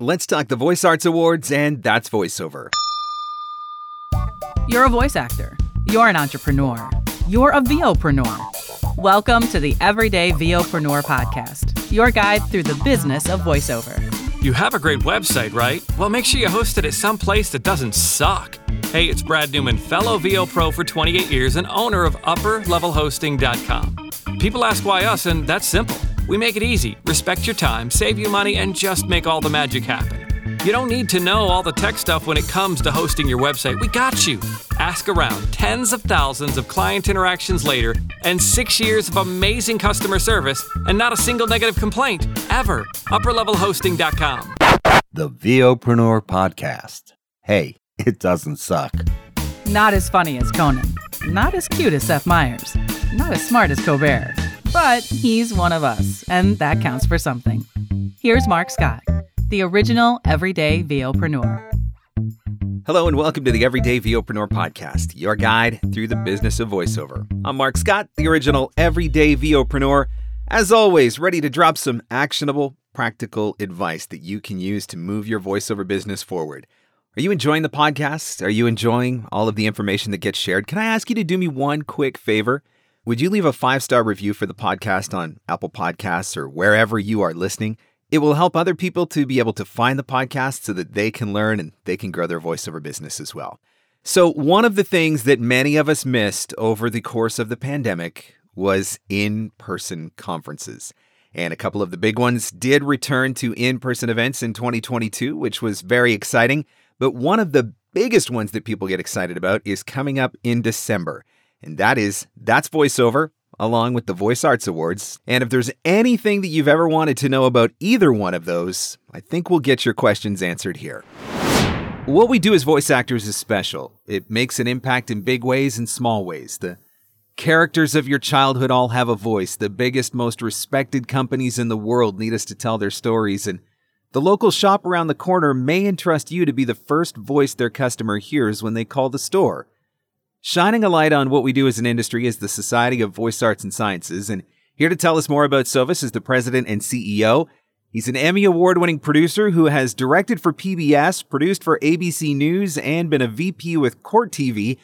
Let's talk the Voice Arts Awards, and that's voiceover. You're a voice actor. You're an entrepreneur. You're a VOpreneur. Welcome to the Everyday VOpreneur podcast, your guide through the business of voiceover. You have a great website, right? Well, make sure you host it at some place that doesn't suck. Hey, it's Brad Newman, fellow VO Pro for 28 years and owner of UpperLevelHosting.com. People ask why us, and that's simple. We make it easy, respect your time, save you money, and just make all the magic happen. You don't need to know all the tech stuff when it comes to hosting your website. We got you. Ask around. Tens of thousands of client interactions later, and six years of amazing customer service, and not a single negative complaint, ever. UpperLevelHosting.com. The VOpreneur Podcast. Hey, it doesn't suck. Not as funny as Conan, not as cute as Seth Meyers, not as smart as Colbert, but he's one of us, and that counts for something. Here's Mark Scott, the original everyday VOpreneur. Hello and welcome to the Everyday VOpreneur Podcast, your guide through the business of voiceover. I'm Mark Scott, the original everyday VOpreneur. As always, ready to drop some actionable, practical advice that you can use to move your voiceover business forward. Are you enjoying the podcast? Are you enjoying all of the information that gets shared? Can I ask you to do me one quick favor? Would you leave a five star review for the podcast on Apple Podcasts or wherever you are listening? It will help other people to be able to find the podcast so that they can learn and they can grow their voiceover business as well. So, one of the things that many of us missed over the course of the pandemic was in person conferences. And a couple of the big ones did return to in person events in 2022, which was very exciting. But one of the biggest ones that people get excited about is coming up in December. And that is That's Voiceover, along with the Voice Arts Awards. And if there's anything that you've ever wanted to know about either one of those, I think we'll get your questions answered here. What we do as voice actors is special. It makes an impact in big ways and small ways. The characters of your childhood all have a voice. The biggest, most respected companies in the world need us to tell their stories. And the local shop around the corner may entrust you to be the first voice their customer hears when they call the store. Shining a light on what we do as an industry is the Society of Voice Arts and Sciences, and here to tell us more about Sovas is the president and CEO. He's an Emmy Award winning producer who has directed for PBS, produced for ABC News, and been a VP with Court TV.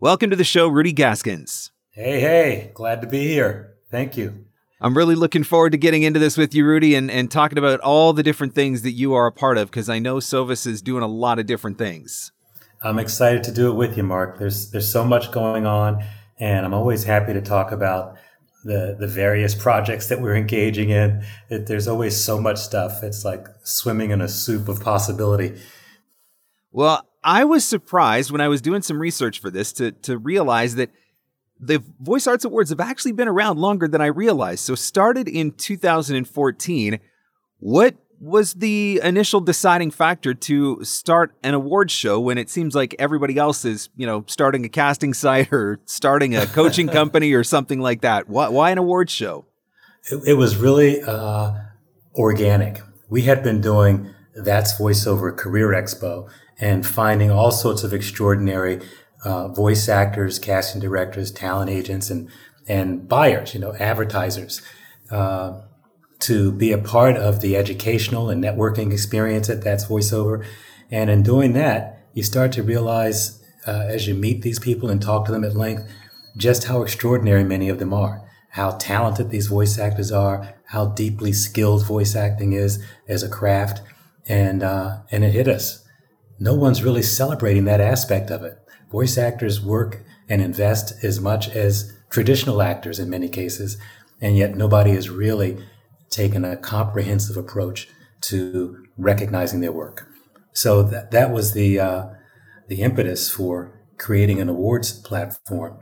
Welcome to the show, Rudy Gaskins. Hey, hey, glad to be here. Thank you. I'm really looking forward to getting into this with you, Rudy, and, and talking about all the different things that you are a part of because I know Sovas is doing a lot of different things. I'm excited to do it with you, Mark. There's there's so much going on, and I'm always happy to talk about the the various projects that we're engaging in. It, there's always so much stuff. It's like swimming in a soup of possibility. Well, I was surprised when I was doing some research for this to to realize that the Voice Arts Awards have actually been around longer than I realized. So started in 2014. What was the initial deciding factor to start an award show when it seems like everybody else is, you know, starting a casting site or starting a coaching company or something like that? Why, why an award show? It, it was really uh, organic. We had been doing That's Voiceover Career Expo and finding all sorts of extraordinary uh, voice actors, casting directors, talent agents, and and buyers, you know, advertisers. Uh, to be a part of the educational and networking experience at That's VoiceOver. And in doing that, you start to realize uh, as you meet these people and talk to them at length just how extraordinary many of them are, how talented these voice actors are, how deeply skilled voice acting is as a craft. And, uh, and it hit us. No one's really celebrating that aspect of it. Voice actors work and invest as much as traditional actors in many cases, and yet nobody is really taken a comprehensive approach to recognizing their work. So that, that was the, uh, the impetus for creating an awards platform.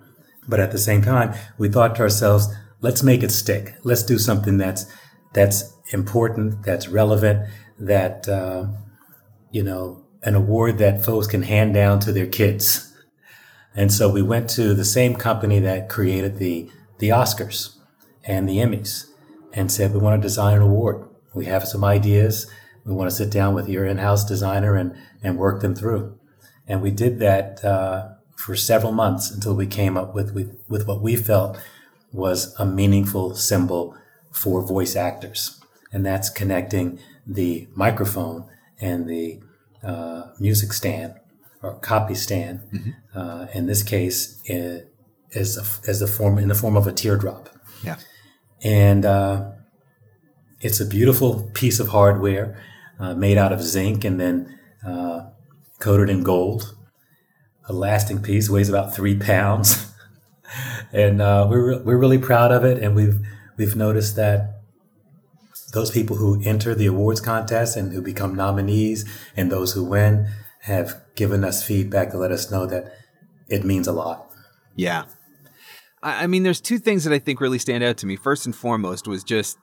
But at the same time, we thought to ourselves, let's make it stick. Let's do something that's, that's important, that's relevant, that, uh, you know, an award that folks can hand down to their kids. And so we went to the same company that created the, the Oscars and the Emmys and said, we want to design an award. We have some ideas. We want to sit down with your in-house designer and, and work them through. And we did that uh, for several months until we came up with, with, with what we felt was a meaningful symbol for voice actors. And that's connecting the microphone and the uh, music stand or copy stand. Mm-hmm. Uh, in this case, it is a, as the form in the form of a teardrop, Yeah. And uh, it's a beautiful piece of hardware uh, made out of zinc and then uh, coated in gold. A lasting piece weighs about three pounds, and uh, we're re- we're really proud of it. And we've we've noticed that those people who enter the awards contest and who become nominees, and those who win, have given us feedback to let us know that it means a lot. Yeah. I, I mean, there's two things that I think really stand out to me. First and foremost was just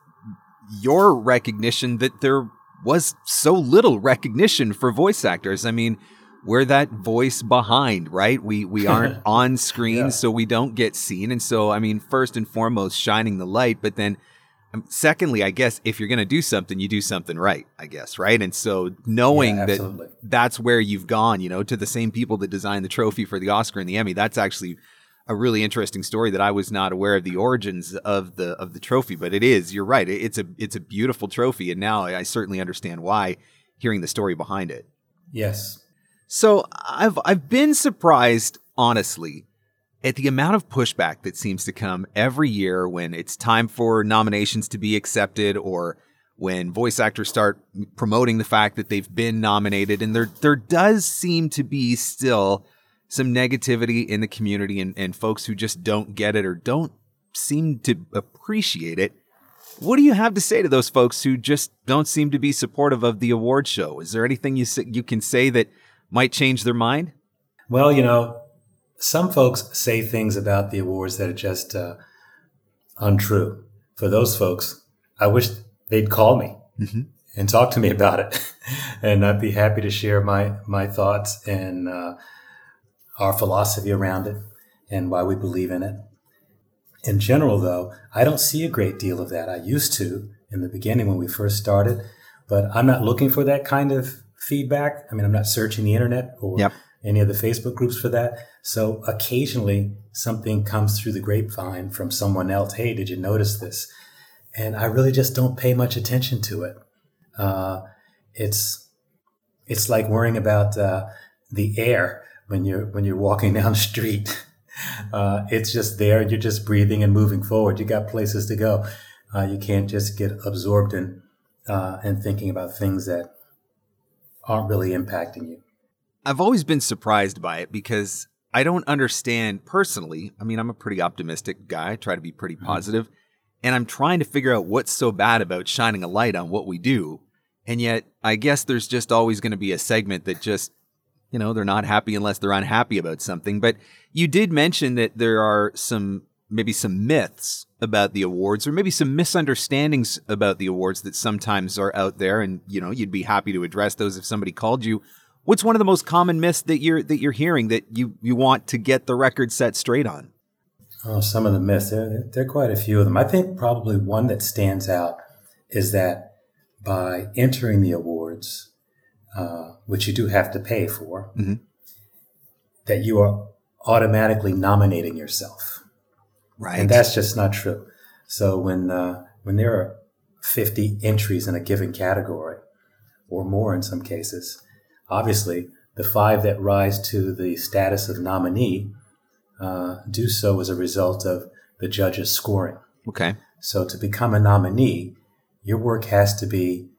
your recognition that there was so little recognition for voice actors. I mean, we're that voice behind, right? We we aren't on screen, Yeah. so we don't get seen. And so, I mean, first and foremost, shining the light, but then um, secondly, I guess if you're going to do something, you do something right, I guess, right? And so knowing Yeah, that that's where you've gone, you know, to the same people that designed the trophy for the Oscar and the Emmy, that's actually a really interesting story that I was not aware of the origins of the of the trophy, but it is. You're right. It's a it's a beautiful trophy, and now I certainly understand why. Hearing the story behind it. Yes. So I've I've been surprised, honestly, at the amount of pushback that seems to come every year when it's time for nominations to be accepted or when voice actors start promoting the fact that they've been nominated and there there does seem to be still some negativity in the community and, and folks who just don't get it or don't seem to appreciate it. What do you have to say to those folks who just don't seem to be supportive of the award show? Is there anything you you can say that might change their mind? Well, you know, some folks say things about the awards that are just uh, untrue. For those folks, I wish they'd call me and talk to me about it, and I'd be happy to share my my thoughts and uh, our philosophy around it and why we believe in it. In general, though, I don't see a great deal of that. I used to in the beginning when we first started, but I'm not looking for that kind of feedback. I mean, I'm not searching the internet or Yep. any of the Facebook groups for that. So occasionally something comes through the grapevine from someone else. Hey, did you notice this? And I really just don't pay much attention to it. Uh, it's it's like worrying about uh, the air when you're when you're walking down the street. Uh, it's just there, and you're just breathing and moving forward. You got places to go. Uh, you can't just get absorbed in uh, and thinking about things that aren't really impacting you. I've always been surprised by it because I don't understand personally. I mean, I'm a pretty optimistic guy, I try to be pretty positive, and I'm trying to figure out what's so bad about shining a light on what we do. And yet, I guess there's just always going to be a segment that just, you know, they're not happy unless they're unhappy about something. But you did mention that there are some, maybe some myths about the awards or maybe some misunderstandings about the awards that sometimes are out there. And, you know, you'd be happy to address those if somebody called you. What's one of the most common myths that you're that you're hearing that you you want to get the record set straight on? Oh, some of the myths. There, there are quite a few of them. I think probably one that stands out is that by entering the awards, uh, which you do have to pay for, Mhm. that you are automatically nominating yourself, Right. and that's just not true. So when uh, when there are 50 entries in a given category, or more in some cases, obviously the five that rise to the status of nominee uh, do so as a result of the judge's scoring. okay. So to become a nominee, your work has to be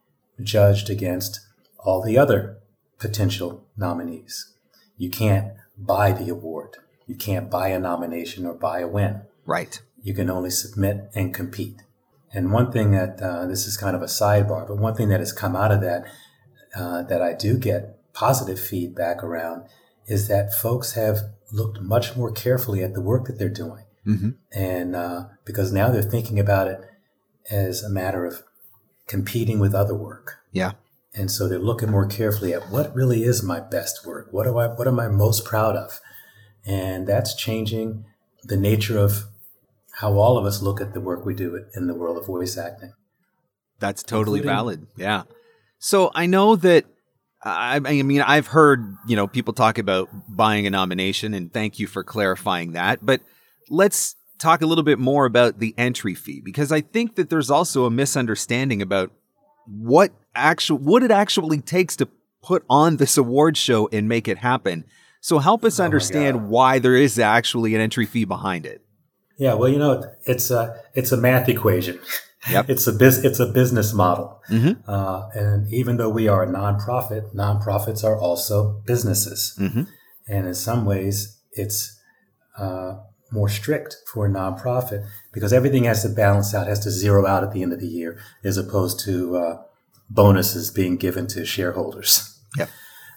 judged against all the other potential nominees. You can't buy the award. You can't buy a nomination or buy a win. Right. You can only submit and compete. And one thing that uh, this is kind of a sidebar, but one thing that has come out of that uh, that I do get positive feedback around is that folks have looked much more carefully at the work that they're doing Mm-hmm. and uh, because now they're thinking about it as a matter of competing with other work Yeah. And so they're looking more carefully at what really is my best work what do i what am i most proud of and that's changing the nature of how all of us look at the work we do in the world of voice acting That's totally Including- valid. Yeah. So I know that I, I mean I've heard you know people talk about buying a nomination, and thank you for clarifying that. But let's talk a little bit more about the entry fee because I think that there's also a misunderstanding about what actual what it actually takes to put on this award show and make it happen. So help us Oh understand God. why there is actually an entry fee behind it. Yeah, well, you know, it's a it's a math equation. Yep. It's a biz, it's a business model. Mhm. Uh, and even though we are a nonprofit, nonprofits are also businesses. Mhm. And in some ways, it's uh, more strict for a nonprofit because everything has to balance out, has to zero out at the end of the year, as opposed to uh, bonuses being given to shareholders. Yep.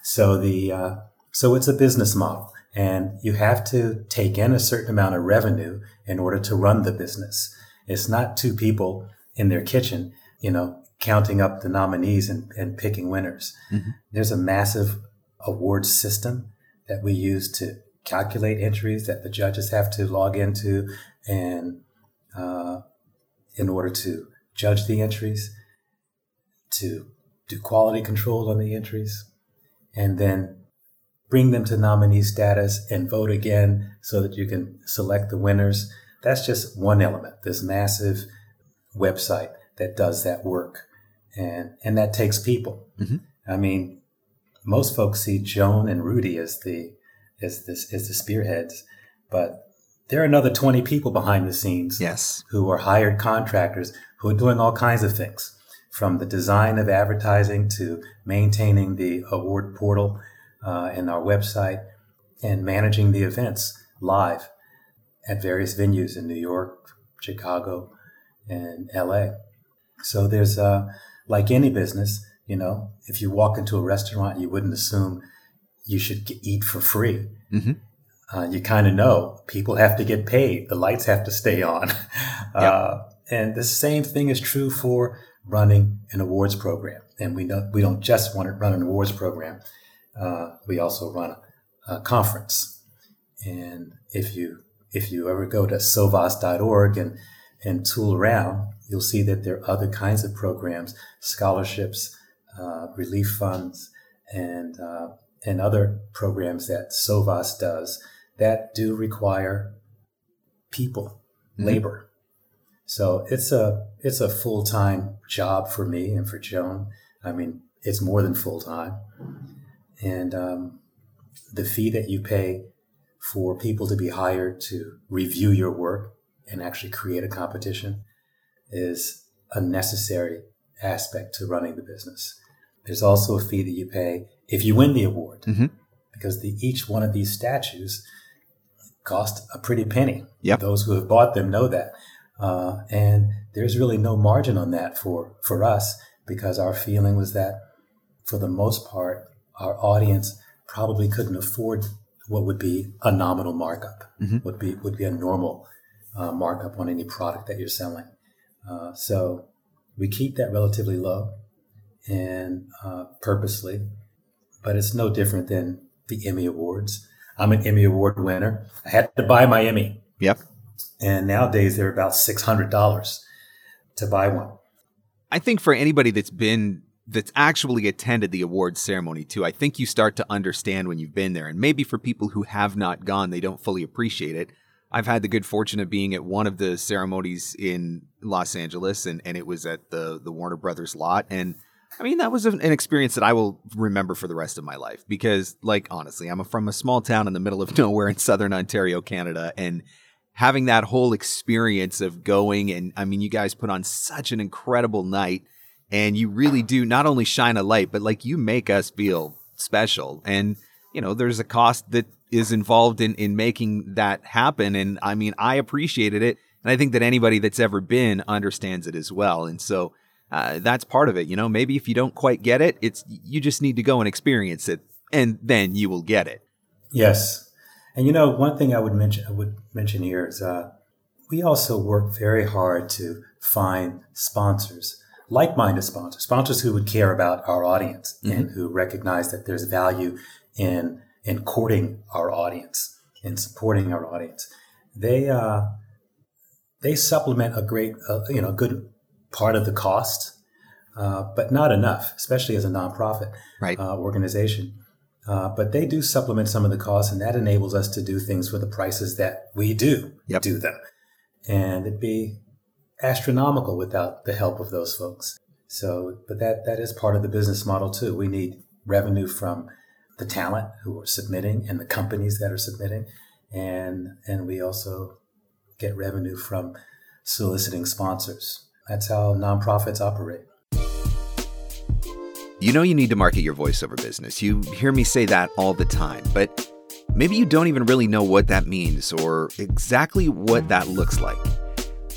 So the uh, so it's a business model, and you have to take in a certain amount of revenue in order to run the business. It's not two people in their kitchen, you know, counting up the nominees and, and picking winners. There's a massive award system that we use to calculate entries that the judges have to log into and uh, in order to judge the entries, to do quality control on the entries, and then bring them to nominee status and vote again so that you can select the winners. That's just one element, this massive website that does that work. And, and that takes people. Mhm. I mean, most folks see Joan and Rudy as the, as this, as the spearheads, but there are another 20 people behind the scenes Yes. who are hired contractors who are doing all kinds of things from the design of advertising to maintaining the award portal uh, and our website and managing the events live at various venues in New York, Chicago, and LA. So there's, uh, like any business, you know, if you walk into a restaurant, you wouldn't assume you should eat for free. Mhm. Uh, you kind of know people have to get paid. The lights have to stay on. Uh, and the same thing is true for running an awards program. And we don't, we don't just want to run an awards program. Uh, we also run a, a conference. And if you, if you ever go to sovas.org and, and tool around, you'll see that there are other kinds of programs, scholarships, uh, relief funds, and, uh, and other programs that Sovas does that do require people, Mhm. labor. So it's a it's a full time job for me and for Joan. I mean, it's more than full time, and um, the fee that you pay for people to be hired to review your work and actually create a competition is a necessary aspect to running the business. There's also a fee that you pay if you win the award, Mhm. because the, each one of these statues cost a pretty penny. Yep. Those who have bought them know that. Uh, and there's really no margin on that for, for us because our feeling was that for the most part, our audience probably couldn't afford what would be a nominal markup, Mhm. would be would be a normal uh, markup on any product that you're selling. Uh, so we keep that relatively low and uh, purposely, but it's no different than the Emmy Awards. I'm an Emmy Award winner. I had to buy my Emmy, Yep. and nowadays they're about six hundred dollars to buy one. I think for anybody that's been that's actually attended the awards ceremony too, I think you start to understand when you've been there. And maybe for people who have not gone, they don't fully appreciate it. I've had the good fortune of being at one of the ceremonies in Los Angeles, and, and it was at the the Warner Brothers lot. And I mean, that was an experience that I will remember for the rest of my life because, like, honestly, I'm from a small town in the middle of nowhere in southern Ontario, Canada, and having that whole experience of going and I mean, you guys put on such an incredible night, and you really do not only shine a light, but like you make us feel special. And you know, there's a cost that is involved in in making that happen. And I mean, I appreciated it, and I think that anybody that's ever been understands it as well. And so uh, that's part of it. You know, maybe if you don't quite get it, it's you just need to go and experience it, and then you will get it. Yes, and you know one thing I would mention I would mention here is uh, we also work very hard to find sponsors, like-minded sponsors, sponsors who would care about our audience and who recognize that there's value in in courting our audience and supporting our audience. They uh, they supplement a great uh, you know good part of the cost, uh, but not enough, especially as a nonprofit Right. uh, organization. Uh, but they do supplement some of the costs, and that enables us to do things for the prices that we do Yep. do them. And it'd be astronomical without the help of those folks. So, but that that is part of the business model too. We need revenue from the talent who are submitting and the companies that are submitting, and and we also get revenue from soliciting sponsors. That's how nonprofits operate. You know you need to market your voiceover business. You hear me say that all the time, but maybe you don't even really know what that means or exactly what that looks like.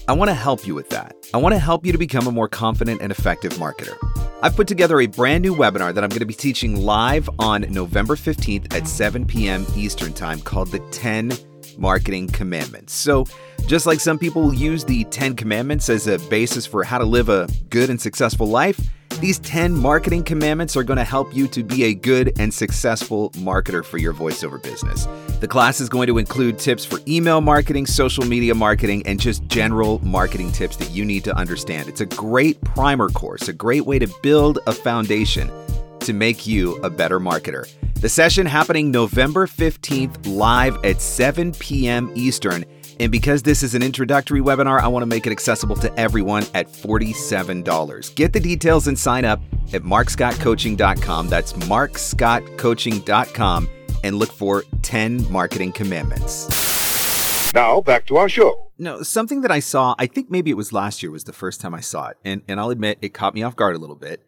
I want to help you with that. I want to help you to become a more confident and effective marketer. I've put together a brand new webinar that I'm going to be teaching live on November 15th at 7 p.m. Eastern Time called the 10 Marketing Commandments. So, just like some people use the 10 Commandments as a basis for how to live a good and successful life, these 10 marketing commandments are going to help you to be a good and successful marketer for your voiceover business. The class is going to include tips for email marketing, social media marketing, and just general marketing tips that you need to understand. It's a great primer course, a great way to build a foundation to make you a better marketer. The session happening November 15th live at 7 p.m. Eastern. And because this is an introductory webinar, I want to make it accessible to everyone at $47. Get the details and sign up at markscottcoaching.com. That's markscottcoaching.com and look for 10 marketing commandments. Now, back to our show. No, something that I saw, I think maybe it was last year was the first time I saw it, and, and I'll admit it caught me off guard a little bit.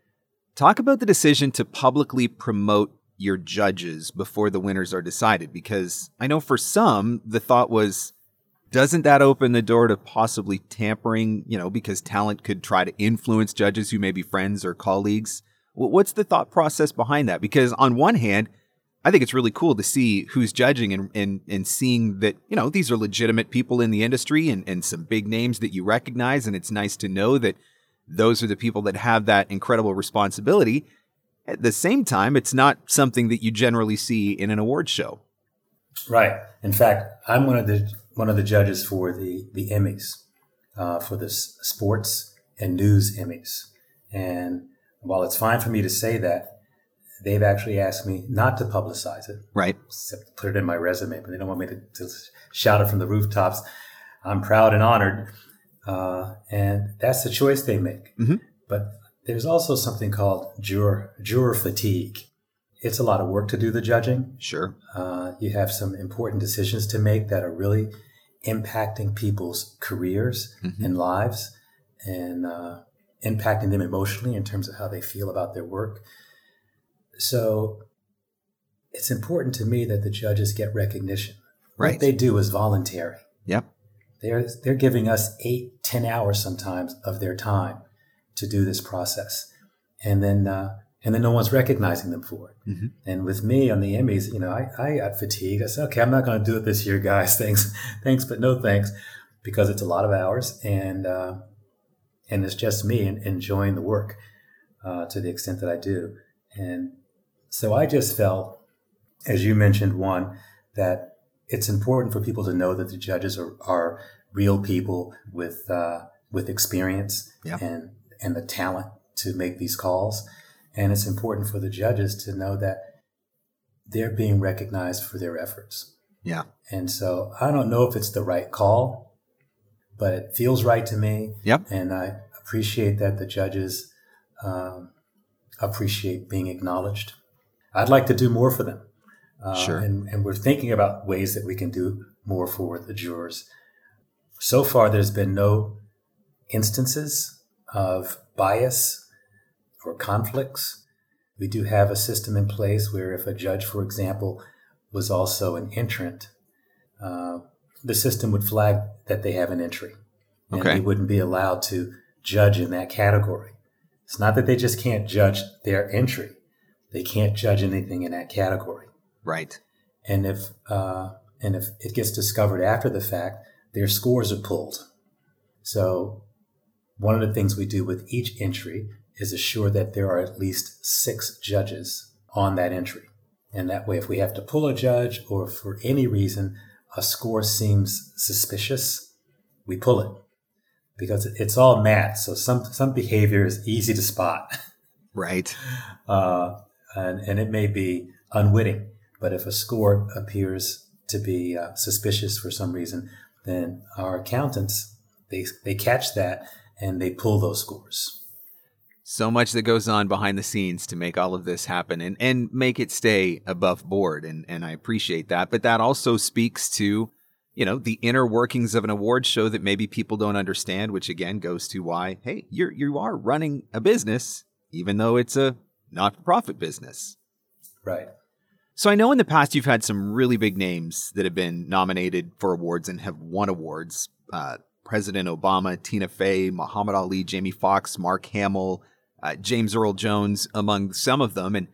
Talk about the decision to publicly promote your judges before the winners are decided, because I know for some, the thought was, doesn't that open the door to possibly tampering, you know, because talent could try to influence judges who may be friends or colleagues? What's the thought process behind that? Because on one hand, I think it's really cool to see who's judging and, and, and seeing that, you know, these are legitimate people in the industry and, and some big names that you recognize. And it's nice to know that those are the people that have that incredible responsibility. At the same time, it's not something that you generally see in an award show. Right. In fact, I'm one of the one of the judges for the the Emmys, uh, for the sports and news Emmys. And while it's fine for me to say that, they've actually asked me not to publicize it. Right. Except put it in my resume, but they don't want me to, to shout it from the rooftops. I'm proud and honored. Uh, and that's the choice they make. Mm-hmm. But there's also something called juror, juror fatigue. It's a lot of work to do the judging. Sure. Uh, you have some important decisions to make that are really impacting people's careers Mhm. and lives and uh, impacting them emotionally in terms of how they feel about their work. So it's important to me that the judges get recognition. Right. What they do is voluntary. Yep. They're, they're giving us eight, ten hours sometimes of their time to do this process. And then, uh, and then no one's recognizing them for it. Mhm. And with me on the Emmys, you know, I, I got fatigued. I said, okay, I'm not going to do it this year, guys. Thanks, thanks, but no thanks, because it's a lot of hours, and uh, and it's just me en- enjoying the work uh, to the extent that I do. And so I just felt, as you mentioned, one that it's important for people to know that the judges are, are real people with uh, with experience Yeah. and and the talent to make these calls. And it's important for the judges to know that they're being recognized for their efforts. Yeah. And so I don't know if it's the right call, but it feels right to me. Yep. And I appreciate that the judges um, appreciate being acknowledged. I'd like to do more for them. Uh, Sure. And, and we're thinking about ways that we can do more for the jurors. So far, there's been no instances of bias or conflicts. We do have a system in place where if a judge, for example, was also an entrant, uh, the system would flag that they have an entry. And Okay. they wouldn't be allowed to judge in that category. It's not that they just can't judge their entry. They can't judge anything in that category. Right. And if uh, and if it gets discovered after the fact, their scores are pulled. So one of the things we do with each entry is assure that there are at least six judges on that entry. And that way, if we have to pull a judge or for any reason a score seems suspicious, we pull it because it's all math. So some, some behavior is easy to spot. Right. uh, and, and it may be unwitting. But if a score appears to be uh, suspicious for some reason, then our accountants they they catch that and they pull those scores. so much that goes on behind the scenes to make all of this happen and, and make it stay above board. And, and I appreciate that. But that also speaks to, you know, the inner workings of an award show that maybe people don't understand, which again goes to why, hey, you're, you are running a business, even though it's a not for profit business. Right. So I know in the past you've had some really big names that have been nominated for awards and have won awards. Uh, President Obama, Tina Fey, Muhammad Ali, Jamie Foxx, Mark Hamill, uh, James Earl Jones, among some of them. And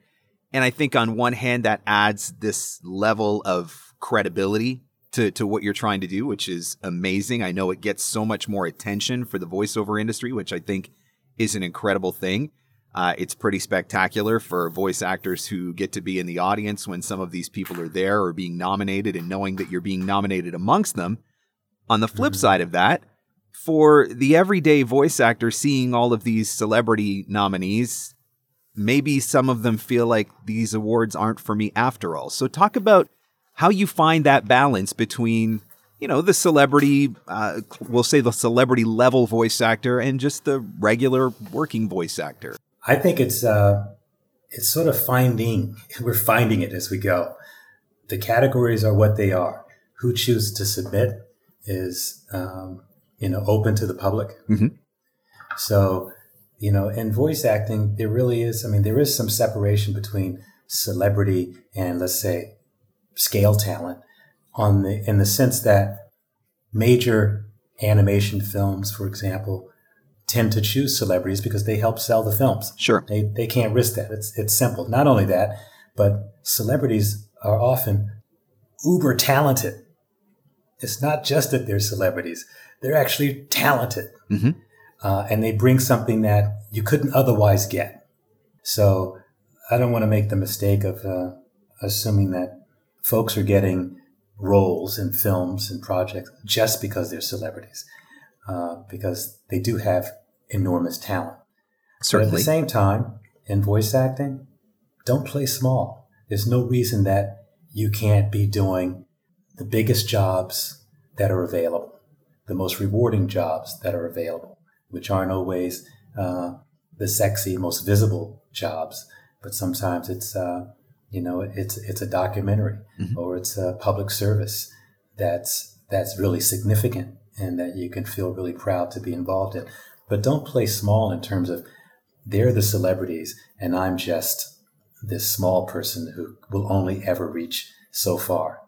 and I think on one hand that adds this level of credibility to, to what you're trying to do, which is amazing. I know it gets so much more attention for the voiceover industry, which I think is an incredible thing. Uh, it's pretty spectacular for voice actors who get to be in the audience when some of these people are there or being nominated and knowing that you're being nominated amongst them. On the flip mm-hmm. side of that, for the everyday voice actor seeing all of these celebrity nominees, maybe some of them feel like these awards aren't for me after all. So, talk about how you find that balance between, you know, the celebrity, uh, we'll say the celebrity level voice actor and just the regular working voice actor. I think it's uh, it's sort of finding. We're finding it as we go. The categories are what they are. Who chooses to submit is um, you know, open to the public. Mm-hmm. So, you know, in voice acting, there really is, I mean, there is some separation between celebrity and let's say scale talent on the, in the sense that major animation films, for example, tend to choose celebrities because they help sell the films. Sure. They, they can't risk that. It's, it's simple. Not only that, but celebrities are often uber talented. It's not just that they're celebrities they're actually talented. Mm-hmm. Uh, and they bring something that you couldn't otherwise get. So I don't want to make the mistake of uh, assuming that folks are getting roles in films and projects just because they're celebrities, uh, because they do have enormous talent. Certainly. But at the same time, in voice acting, don't play small. There's no reason that you can't be doing the biggest jobs that are available the most rewarding jobs that are available, which aren't always uh, the sexy, most visible jobs, but sometimes it's uh, you know it's it's a documentary mm-hmm. or it's a public service that's that's really significant and that you can feel really proud to be involved in. But don't play small in terms of they're the celebrities and I'm just this small person who will only ever reach so far.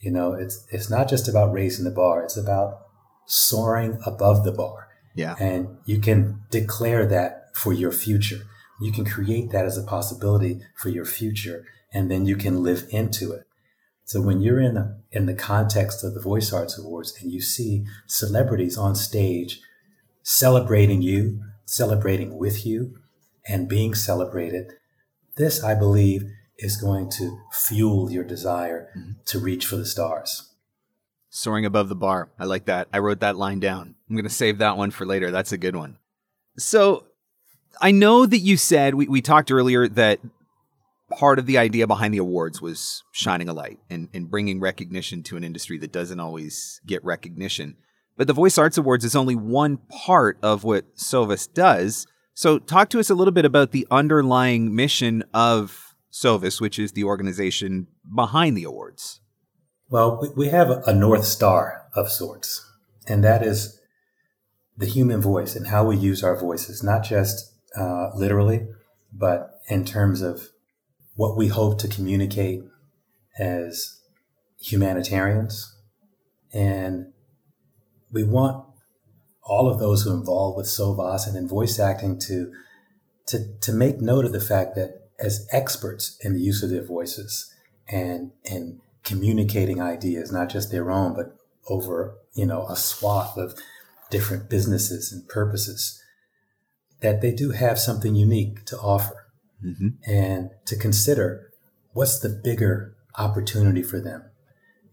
You know, it's it's not just about raising the bar. It's about soaring above the bar. Yeah. And you can declare that for your future. You can create that as a possibility for your future, and then you can live into it. So when you're in the, in the context of the Voice Arts Awards and you see celebrities on stage celebrating you, celebrating with you, and being celebrated, this, I believe, is going to fuel your desire mm-hmm. to reach for the stars. Soaring above the bar. I like that. I wrote that line down. I'm going to save that one for later. That's a good one. So I know that you said, we, we talked earlier that part of the idea behind the awards was shining a light and, and bringing recognition to an industry that doesn't always get recognition. But the Voice Arts Awards is only one part of what Sovas does. So, talk to us a little bit about the underlying mission of Sovas, which is the organization behind the awards. Well, we have a North Star of sorts, and that is the human voice and how we use our voices, not just uh, literally, but in terms of what we hope to communicate as humanitarians. And we want all of those who involved with Sovas and in voice acting to, to, to make note of the fact that as experts in the use of their voices and, and communicating ideas, not just their own, but over, you know, a swath of different businesses and purposes, that they do have something unique to offer mm-hmm. and to consider what's the bigger opportunity for them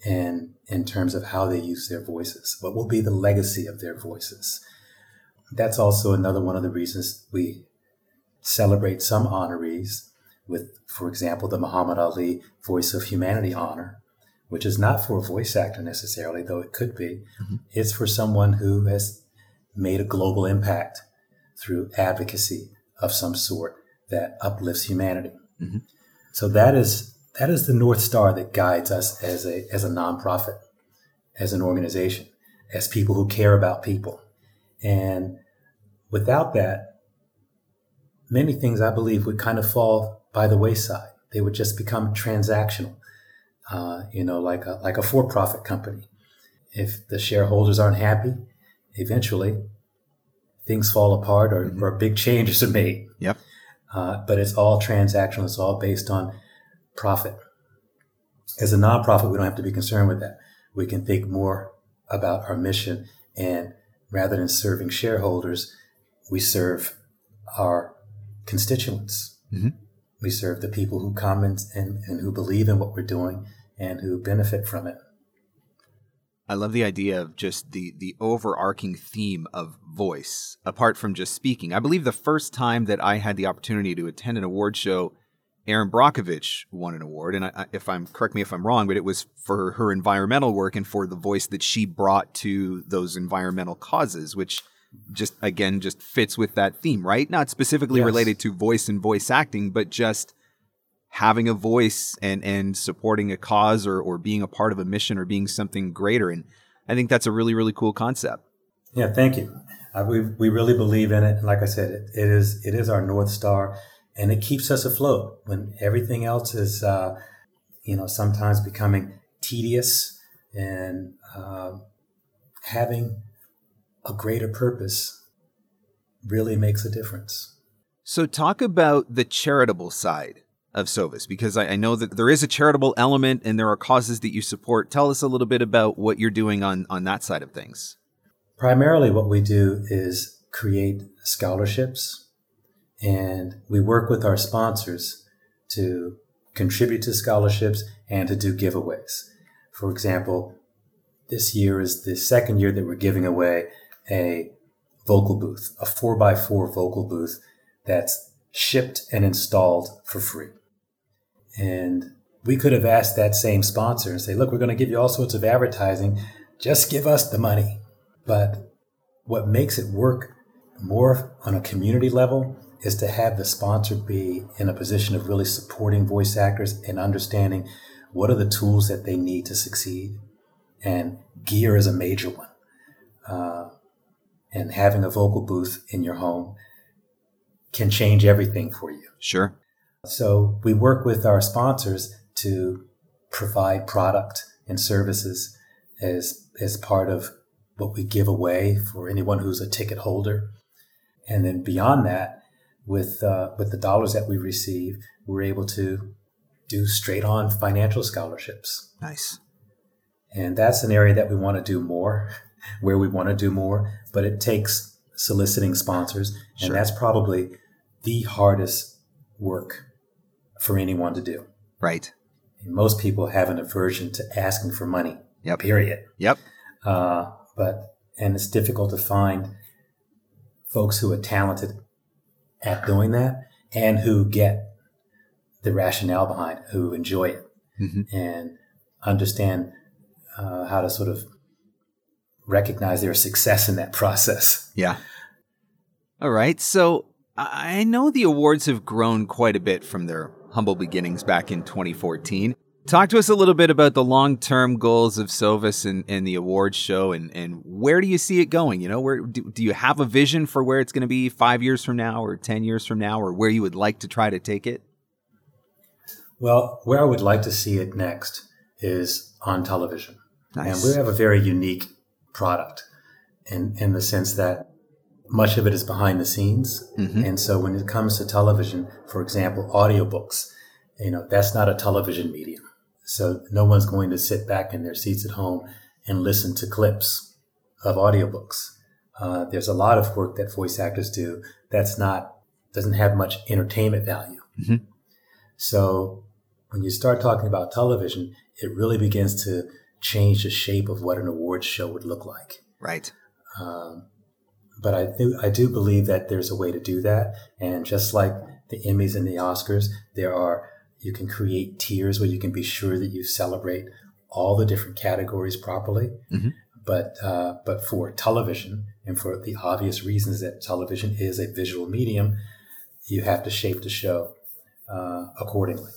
and in terms of how they use their voices. What will be the legacy of their voices? That's also another one of the reasons we celebrate some honorees with, for example, the Muhammad Ali Voice of Humanity honor, which is not for a voice actor necessarily, though it could be. Mm-hmm. It's for someone who has made a global impact through advocacy of some sort that uplifts humanity. Mm-hmm. So that is that is the north star that guides us as a as a nonprofit, as an organization, as people who care about people. And without that, many things I believe would kind of fall by the wayside. They would just become transactional, uh, you know, like a like a for-profit company. If the shareholders aren't happy, eventually things fall apart or, mm-hmm. or big changes are made. Yep. Uh, but it's all transactional. It's all based on profit. As a nonprofit, we don't have to be concerned with that. We can think more about our mission, and rather than serving shareholders, we serve our constituents. Mm-hmm. We serve the people who come and, and, and who believe in what we're doing and who benefit from it. I love the idea of just the the overarching theme of voice, apart from just speaking. I believe the first time that I had the opportunity to attend an award show, Erin Brockovich won an award, and I, if I'm correct me if I'm wrong, but it was for her environmental work and for the voice that she brought to those environmental causes, which just again just fits with that theme, right? Not specifically yes. related to voice and voice acting, but just having a voice and and supporting a cause or or being a part of a mission or being something greater. And I think that's a really really cool concept. Yeah, thank you. Uh, we we really believe in it. And like I said, it, it is it is our north star, and it keeps us afloat when everything else is, uh, you know, sometimes becoming tedious and uh, having a greater purpose really makes a difference. So, talk about the charitable side of Sovas? Because I, I, know that there is a charitable element and there are causes that you support. Tell us a little bit about what you're doing on, on that side of things. Primarily, what we do is create scholarships and we work with our sponsors to contribute to scholarships and to do giveaways. For example, this year is the second year that we're giving away a vocal booth, a 4x4 vocal booth that's shipped and installed for free. And we could have asked that same sponsor and say, look, we're going to give you all sorts of advertising. Just give us the money. But what makes it work more on a community level is to have the sponsor be in a position of really supporting voice actors and understanding what are the tools that they need to succeed. And gear is a major one. Uh, and having a vocal booth in your home can change everything for you. Sure. So we work with our sponsors to provide product and services as, as part of what we give away for anyone who's a ticket holder. And then beyond that, with, uh, with the dollars that we receive, we're able to do straight on financial scholarships. Nice. And that's an area that we want to do more, where we want to do more, but it takes soliciting sponsors. And sure. that's probably the hardest work for anyone to do. Right. most people have an aversion to asking for money. Yep. Period. Yep. Uh, but and it's difficult to find folks who are talented at doing that and who get the rationale behind, it, who enjoy it, mm-hmm. and understand uh, how to sort of recognize their success in that process. Yeah. All right. So I know the awards have grown quite a bit from their humble beginnings back in 2014. Talk to us a little bit about the long term goals of Sovas and, and the awards show and, and where do you see it going? You know, where do, do you have a vision for where it's going to be five years from now or 10 years from now or where you would like to try to take it? Well, where I would like to see it next is on television. Nice. And we have a very unique product in, in the sense that much of it is behind the scenes. Mm-hmm. And so when it comes to television, for example, audiobooks, you know, that's not a television medium. So no one's going to sit back in their seats at home and listen to clips of audiobooks. Uh, there's a lot of work that voice actors do that's not, doesn't have much entertainment value. Mm-hmm. So when you start talking about television, it really begins to change the shape of what an awards show would look like. Right. Um, but I do I do believe that there's a way to do that. And just like the Emmys and the Oscars, there are you can create tiers where you can be sure that you celebrate all the different categories properly. Mm-hmm. But uh, but for television and for the obvious reasons that television is a visual medium, you have to shape the show uh, accordingly.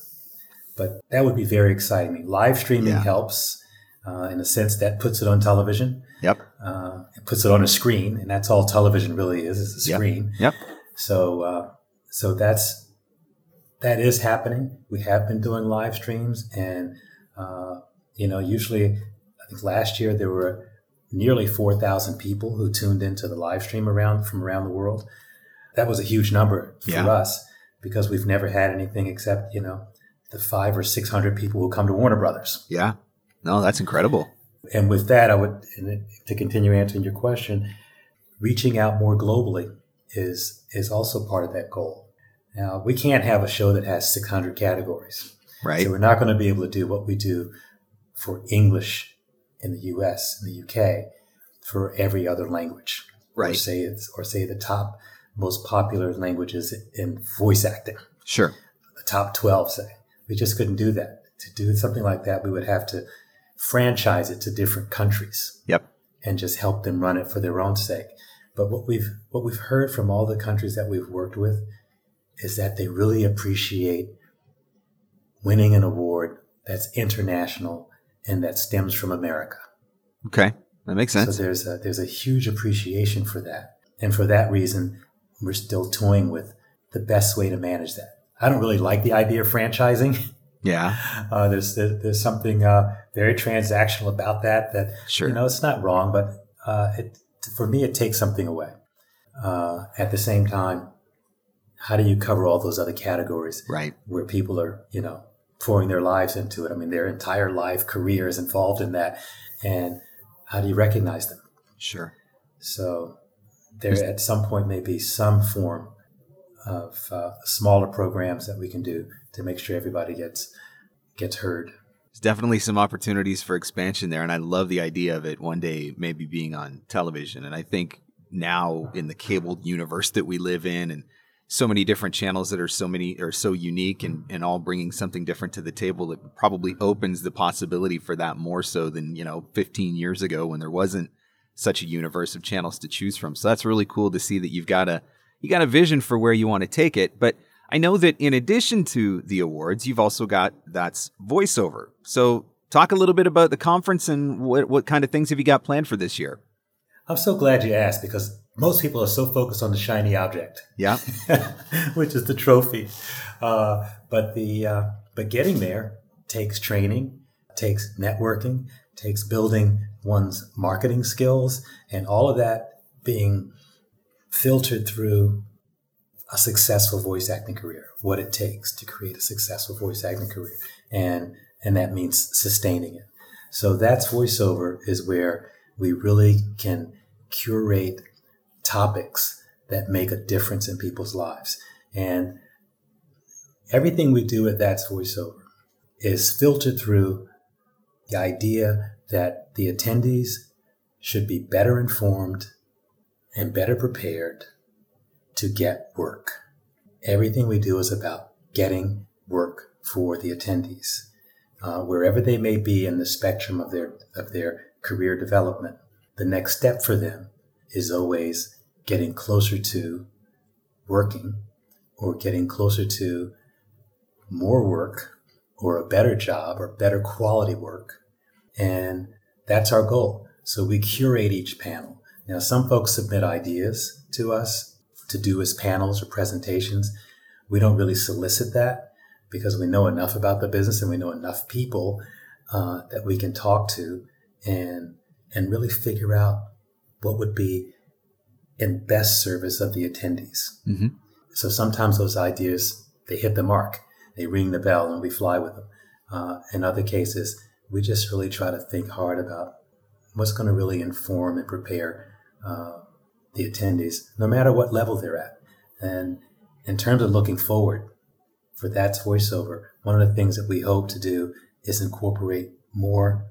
But that would be very exciting. Live streaming Yeah. helps uh, in a sense that puts it on television. Yep. Uh, it puts it on a screen, and that's all television really is, is a Yep. screen. Yep. So, uh, so that's that is happening. We have been doing live streams, and uh, you know, usually, I think last year there were nearly four thousand people who tuned into the live stream around from around the world. That was a huge number for Yeah. us because we've never had anything except you know the five or six hundred people who come to Warner Brothers. Yeah. No, that's incredible. And with that, I would and to continue answering your question, reaching out more globally is is also part of that goal. Now, we can't have a show that has 600 categories. Right. So we're not going to be able to do what we do for English in the US, in the UK, for every other language. Or Right. say it's, or say the top most popular languages in voice acting, Sure. the top 12 say. We just couldn't do that. To do something like that, we would have to franchise it to different countries Yep. and just help them run it for their own sake. But what we've what we've heard from all the countries that we've worked with is that they really appreciate winning an award that's international and that stems from America. Okay. That makes sense. So there's a there's a huge appreciation for that. And for that reason, we're still toying with the best way to manage that. I don't really like the idea of franchising. Yeah. Uh, there's there, there's something uh, very transactional about that. That Sure. you know it's not wrong, but uh, it for me it takes something away. Uh, at the same time, how do you cover all those other categories Right. where people are you know pouring their lives into it? I mean, their entire life career is involved in that, and how do you recognize them? Sure. So there at some point may be some form of uh, smaller programs that we can do to make sure everybody gets gets heard. There's definitely some opportunities for expansion there. And I love the idea of it one day maybe being on television. And I think now in the cable universe that we live in and so many different channels that are so many are so unique and, and all bringing something different to the table, it probably opens the possibility for that more so than, you know, 15 years ago when there wasn't such a universe of channels to choose from. So that's really cool to see that you've got a you got a vision for where you want to take it. But I know that in addition to the awards, you've also got that's voiceover. So talk a little bit about the conference and what what kind of things have you got planned for this year? I'm so glad you asked because most people are so focused on the shiny object, Yeah. which is the trophy. Uh, but the uh, but getting there takes training, takes networking, takes building one's marketing skills, and all of that being filtered through a successful voice acting career. What it takes to create a successful voice acting career, and and that means sustaining it. So that's voiceover is where we really can curate topics that make a difference in people's lives. And everything we do at That's Voiceover is filtered through the idea that the attendees should be better informed and better prepared to get work. Everything we do is about getting work for the attendees, uh, wherever they may be in the spectrum of their of their career development. The next step for them is always getting closer to working or getting closer to more work or a better job or better quality work. And that's our goal. So we curate each panel. Now, some folks submit ideas to us to do as panels or presentations. We don't really solicit that because we know enough about the business and we know enough people uh, that we can talk to and and really figure out what would be in best service of the attendees. Mm-hmm. So sometimes those ideas they hit the mark, they ring the bell, and we fly with them. Uh, in other cases, we just really try to think hard about what's going to really inform and prepare uh, the attendees, no matter what level they're at. And in terms of looking forward for that's voiceover, one of the things that we hope to do is incorporate more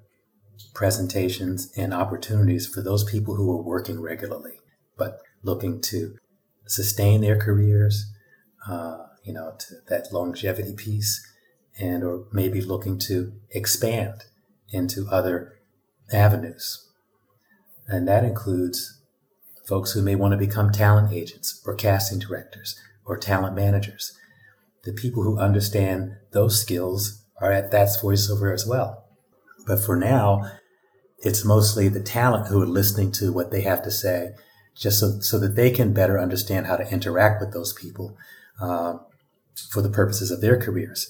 presentations and opportunities for those people who are working regularly, but looking to sustain their careers, uh, you know, to that longevity piece, and or maybe looking to expand into other avenues. And that includes folks who may want to become talent agents or casting directors or talent managers. The people who understand those skills are at That's Voiceover as well. But for now, it's mostly the talent who are listening to what they have to say, just so, so that they can better understand how to interact with those people uh, for the purposes of their careers.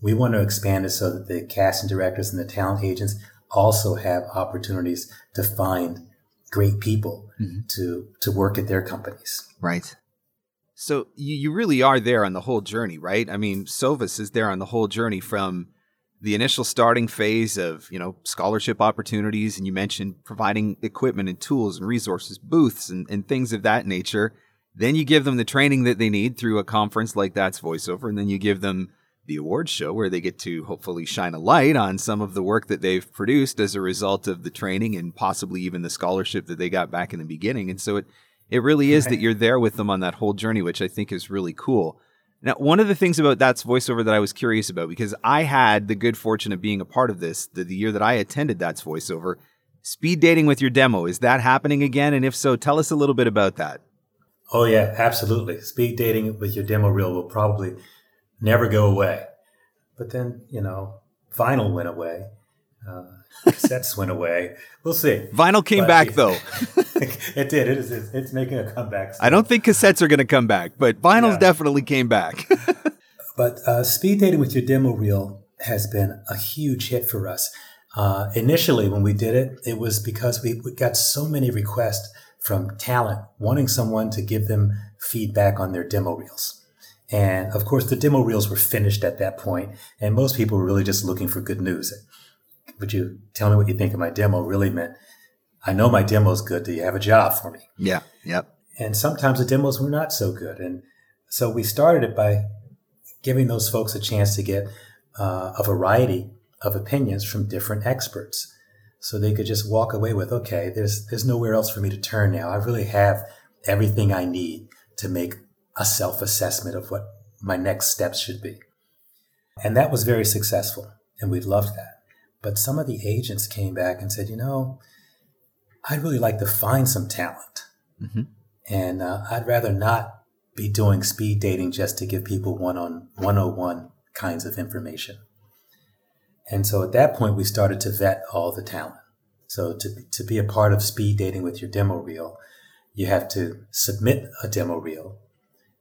We want to expand it so that the casting directors and the talent agents also have opportunities to find great people mm-hmm. to to work at their companies. Right. So you, you really are there on the whole journey, right? I mean, Sovas is there on the whole journey from the initial starting phase of, you know, scholarship opportunities, and you mentioned providing equipment and tools and resources, booths and, and things of that nature. Then you give them the training that they need through a conference like that's voiceover, and then you give them the awards show where they get to hopefully shine a light on some of the work that they've produced as a result of the training and possibly even the scholarship that they got back in the beginning. And so it it really is that you're there with them on that whole journey, which I think is really cool. Now, one of the things about that's voiceover that I was curious about because I had the good fortune of being a part of this the, the year that I attended that's voiceover. Speed dating with your demo is that happening again? And if so, tell us a little bit about that. Oh yeah, absolutely. Speed dating with your demo reel will probably never go away. But then, you know, vinyl went away. Uh, cassettes went away. We'll see. Vinyl came but, back though. it did. It is. It's making a comeback. Still. I don't think cassettes are going to come back, but vinyls yeah. definitely came back. but uh, speed dating with your demo reel has been a huge hit for us. Uh, initially, when we did it, it was because we, we got so many requests from talent wanting someone to give them feedback on their demo reels. And of course, the demo reels were finished at that point, and most people were really just looking for good news. Would you tell me what you think of my demo? Really meant, I know my demo is good. Do you have a job for me? Yeah. Yep. And sometimes the demos were not so good. And so we started it by giving those folks a chance to get uh, a variety of opinions from different experts. So they could just walk away with, okay, there's, there's nowhere else for me to turn now. I really have everything I need to make a self assessment of what my next steps should be. And that was very successful, and we loved that. But some of the agents came back and said, you know, I'd really like to find some talent. Mm-hmm. And uh, I'd rather not be doing speed dating just to give people one on 101 kinds of information. And so at that point, we started to vet all the talent. So to, to be a part of speed dating with your demo reel, you have to submit a demo reel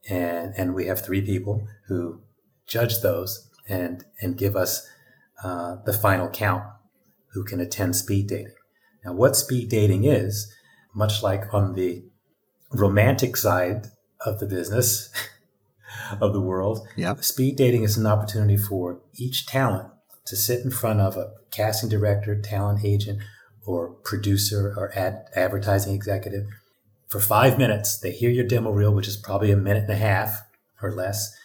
and and we have three people who judge those and and give us uh, the final count who can attend speed dating. Now, what speed dating is, much like on the romantic side of the business of the world, yeah. speed dating is an opportunity for each talent to sit in front of a casting director, talent agent, or producer or ad advertising executive for five minutes. They hear your demo reel, which is probably a minute and a half or less,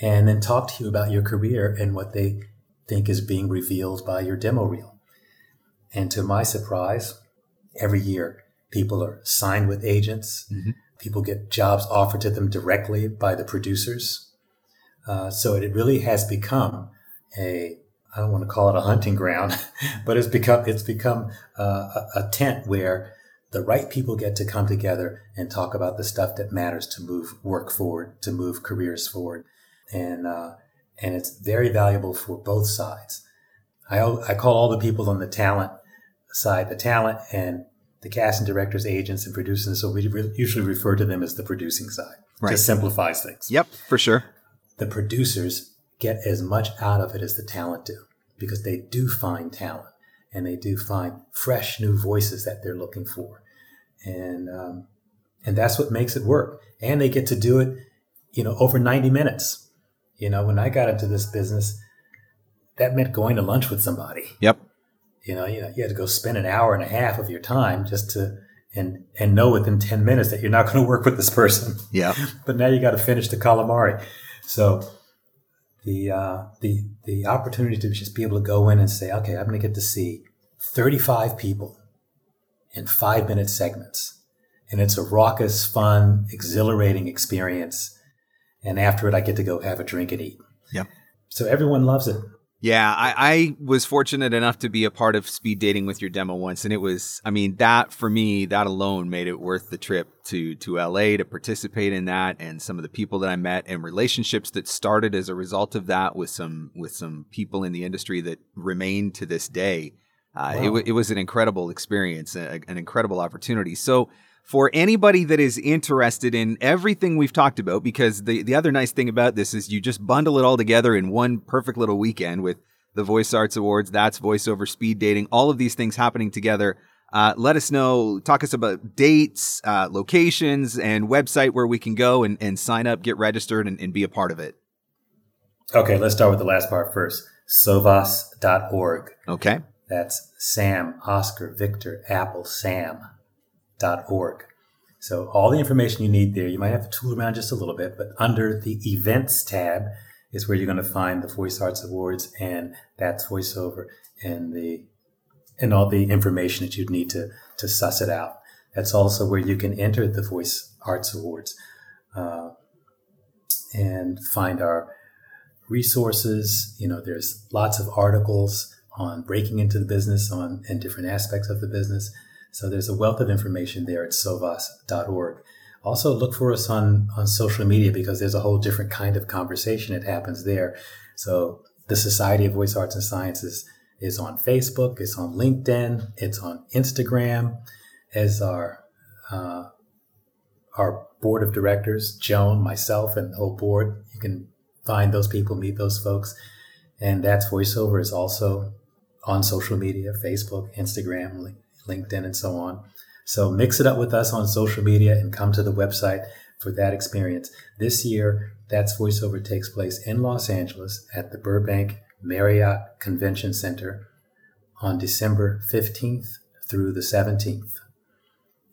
and then talk to you about your career and what they think is being revealed by your demo reel. And to my surprise, every year people are signed with agents. Mm-hmm. People get jobs offered to them directly by the producers. Uh, so it really has become a I don't want to call it a hunting ground, but it's become it's become uh, a, a tent where the right people get to come together and talk about the stuff that matters to move work forward, to move careers forward, and uh, and it's very valuable for both sides. I I call all the people on the talent side the talent, and the casting directors, agents, and producers. So we re- usually refer to them as the producing side. Right. Just simplifies things. Yep, for sure. The producers get as much out of it as the talent do because they do find talent and they do find fresh new voices that they're looking for, and um, and that's what makes it work. And they get to do it, you know, over ninety minutes. You know, when I got into this business, that meant going to lunch with somebody. Yep. You know, you know, you had to go spend an hour and a half of your time just to and and know within 10 minutes that you're not going to work with this person. Yeah. but now you got to finish the calamari. So the uh, the the opportunity to just be able to go in and say, okay, I'm going to get to see 35 people in five minute segments, and it's a raucous, fun, exhilarating experience. And after it, I get to go have a drink and eat. Yep. So everyone loves it. Yeah, I, I, was fortunate enough to be a part of speed dating with your demo once, and it was, I mean, that for me, that alone made it worth the trip to to LA to participate in that, and some of the people that I met and relationships that started as a result of that with some with some people in the industry that remain to this day. Uh, wow. it, it was an incredible experience, a, an incredible opportunity. So for anybody that is interested in everything we've talked about, because the, the other nice thing about this is you just bundle it all together in one perfect little weekend with the Voice Arts Awards, that's voiceover, speed dating, all of these things happening together. Uh, let us know, talk us about dates, uh, locations, and website where we can go and, and sign up, get registered, and, and be a part of it. Okay, let's start with the last part first. Sovas.org. Okay. That's Sam, Oscar, Victor, Apple, Sam org. So all the information you need there, you might have to tool around just a little bit, but under the events tab is where you're going to find the Voice Arts Awards and that's voiceover and the and all the information that you'd need to to suss it out. That's also where you can enter the Voice Arts Awards uh, and find our resources. You know, there's lots of articles on breaking into the business on and different aspects of the business. So there's a wealth of information there at sovas.org. Also, look for us on, on social media because there's a whole different kind of conversation that happens there. So the Society of Voice Arts and Sciences is on Facebook, it's on LinkedIn, it's on Instagram, as our uh, our board of directors, Joan, myself, and the whole board. You can find those people, meet those folks. And that's voiceover is also on social media, Facebook, Instagram, LinkedIn, and so on. So mix it up with us on social media and come to the website for that experience. This year, That's Voiceover takes place in Los Angeles at the Burbank Marriott Convention Center on December 15th through the 17th.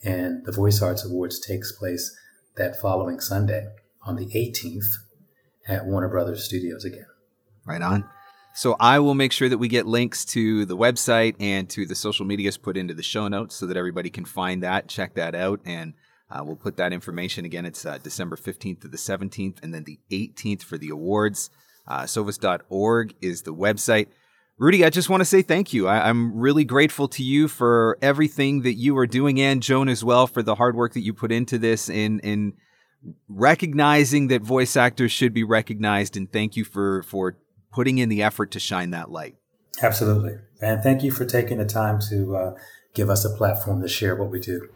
And the Voice Arts Awards takes place that following Sunday on the 18th at Warner Brothers Studios again. Right on. So I will make sure that we get links to the website and to the social medias put into the show notes so that everybody can find that, check that out, and uh, we'll put that information again. It's uh, December 15th to the 17th, and then the 18th for the awards. Uh, Sovas.org is the website. Rudy, I just want to say thank you. I, am really grateful to you for everything that you are doing, and Joan as well for the hard work that you put into this in in recognizing that voice actors should be recognized. And thank you for for putting in the effort to shine that light. Absolutely. And thank you for taking the time to uh, give us a platform to share what we do.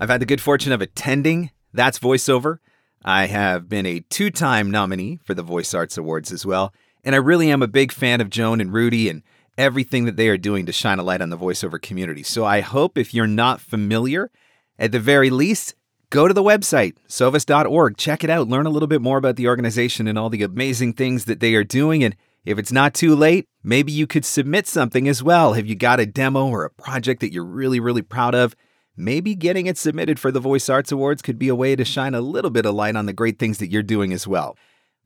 I've had the good fortune of attending That's Voiceover. I have been a two time nominee for the Voice Arts Awards as well. And I really am a big fan of Joan and Rudy and everything that they are doing to shine a light on the voiceover community. So I hope if you're not familiar, at the very least, go to the website, sovas.org, check it out, learn a little bit more about the organization and all the amazing things that they are doing. And if it's not too late, maybe you could submit something as well. Have you got a demo or a project that you're really, really proud of? Maybe getting it submitted for the Voice Arts Awards could be a way to shine a little bit of light on the great things that you're doing as well.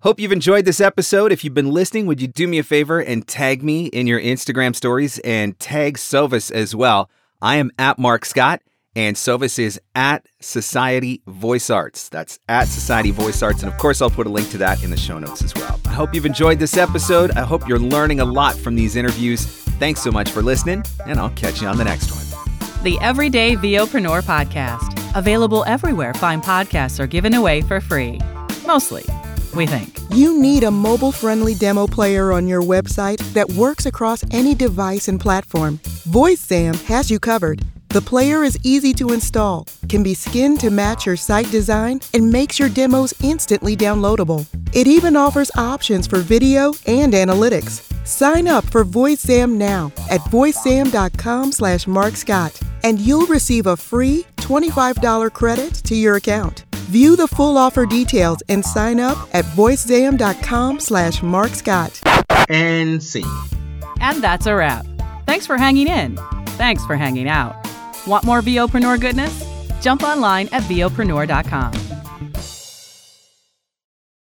Hope you've enjoyed this episode. If you've been listening, would you do me a favor and tag me in your Instagram stories and tag Sovas as well? I am at Mark Scott. And Sovas is at Society Voice Arts. That's at Society Voice Arts. And of course, I'll put a link to that in the show notes as well. I hope you've enjoyed this episode. I hope you're learning a lot from these interviews. Thanks so much for listening, and I'll catch you on the next one. The Everyday VOpreneur Podcast. Available everywhere fine podcasts are given away for free. Mostly, we think. You need a mobile friendly demo player on your website that works across any device and platform. VoiceZam has you covered. The player is easy to install, can be skinned to match your site design, and makes your demos instantly downloadable. It even offers options for video and analytics. Sign up for VoiceZam now at voicezam.com slash markscott, and you'll receive a free $25 credit to your account. View the full offer details and sign up at voicezam.com slash markscott. And see. And that's a wrap. Thanks for hanging in. Thanks for hanging out. Want more VOpreneur goodness? Jump online at VOpreneur.com.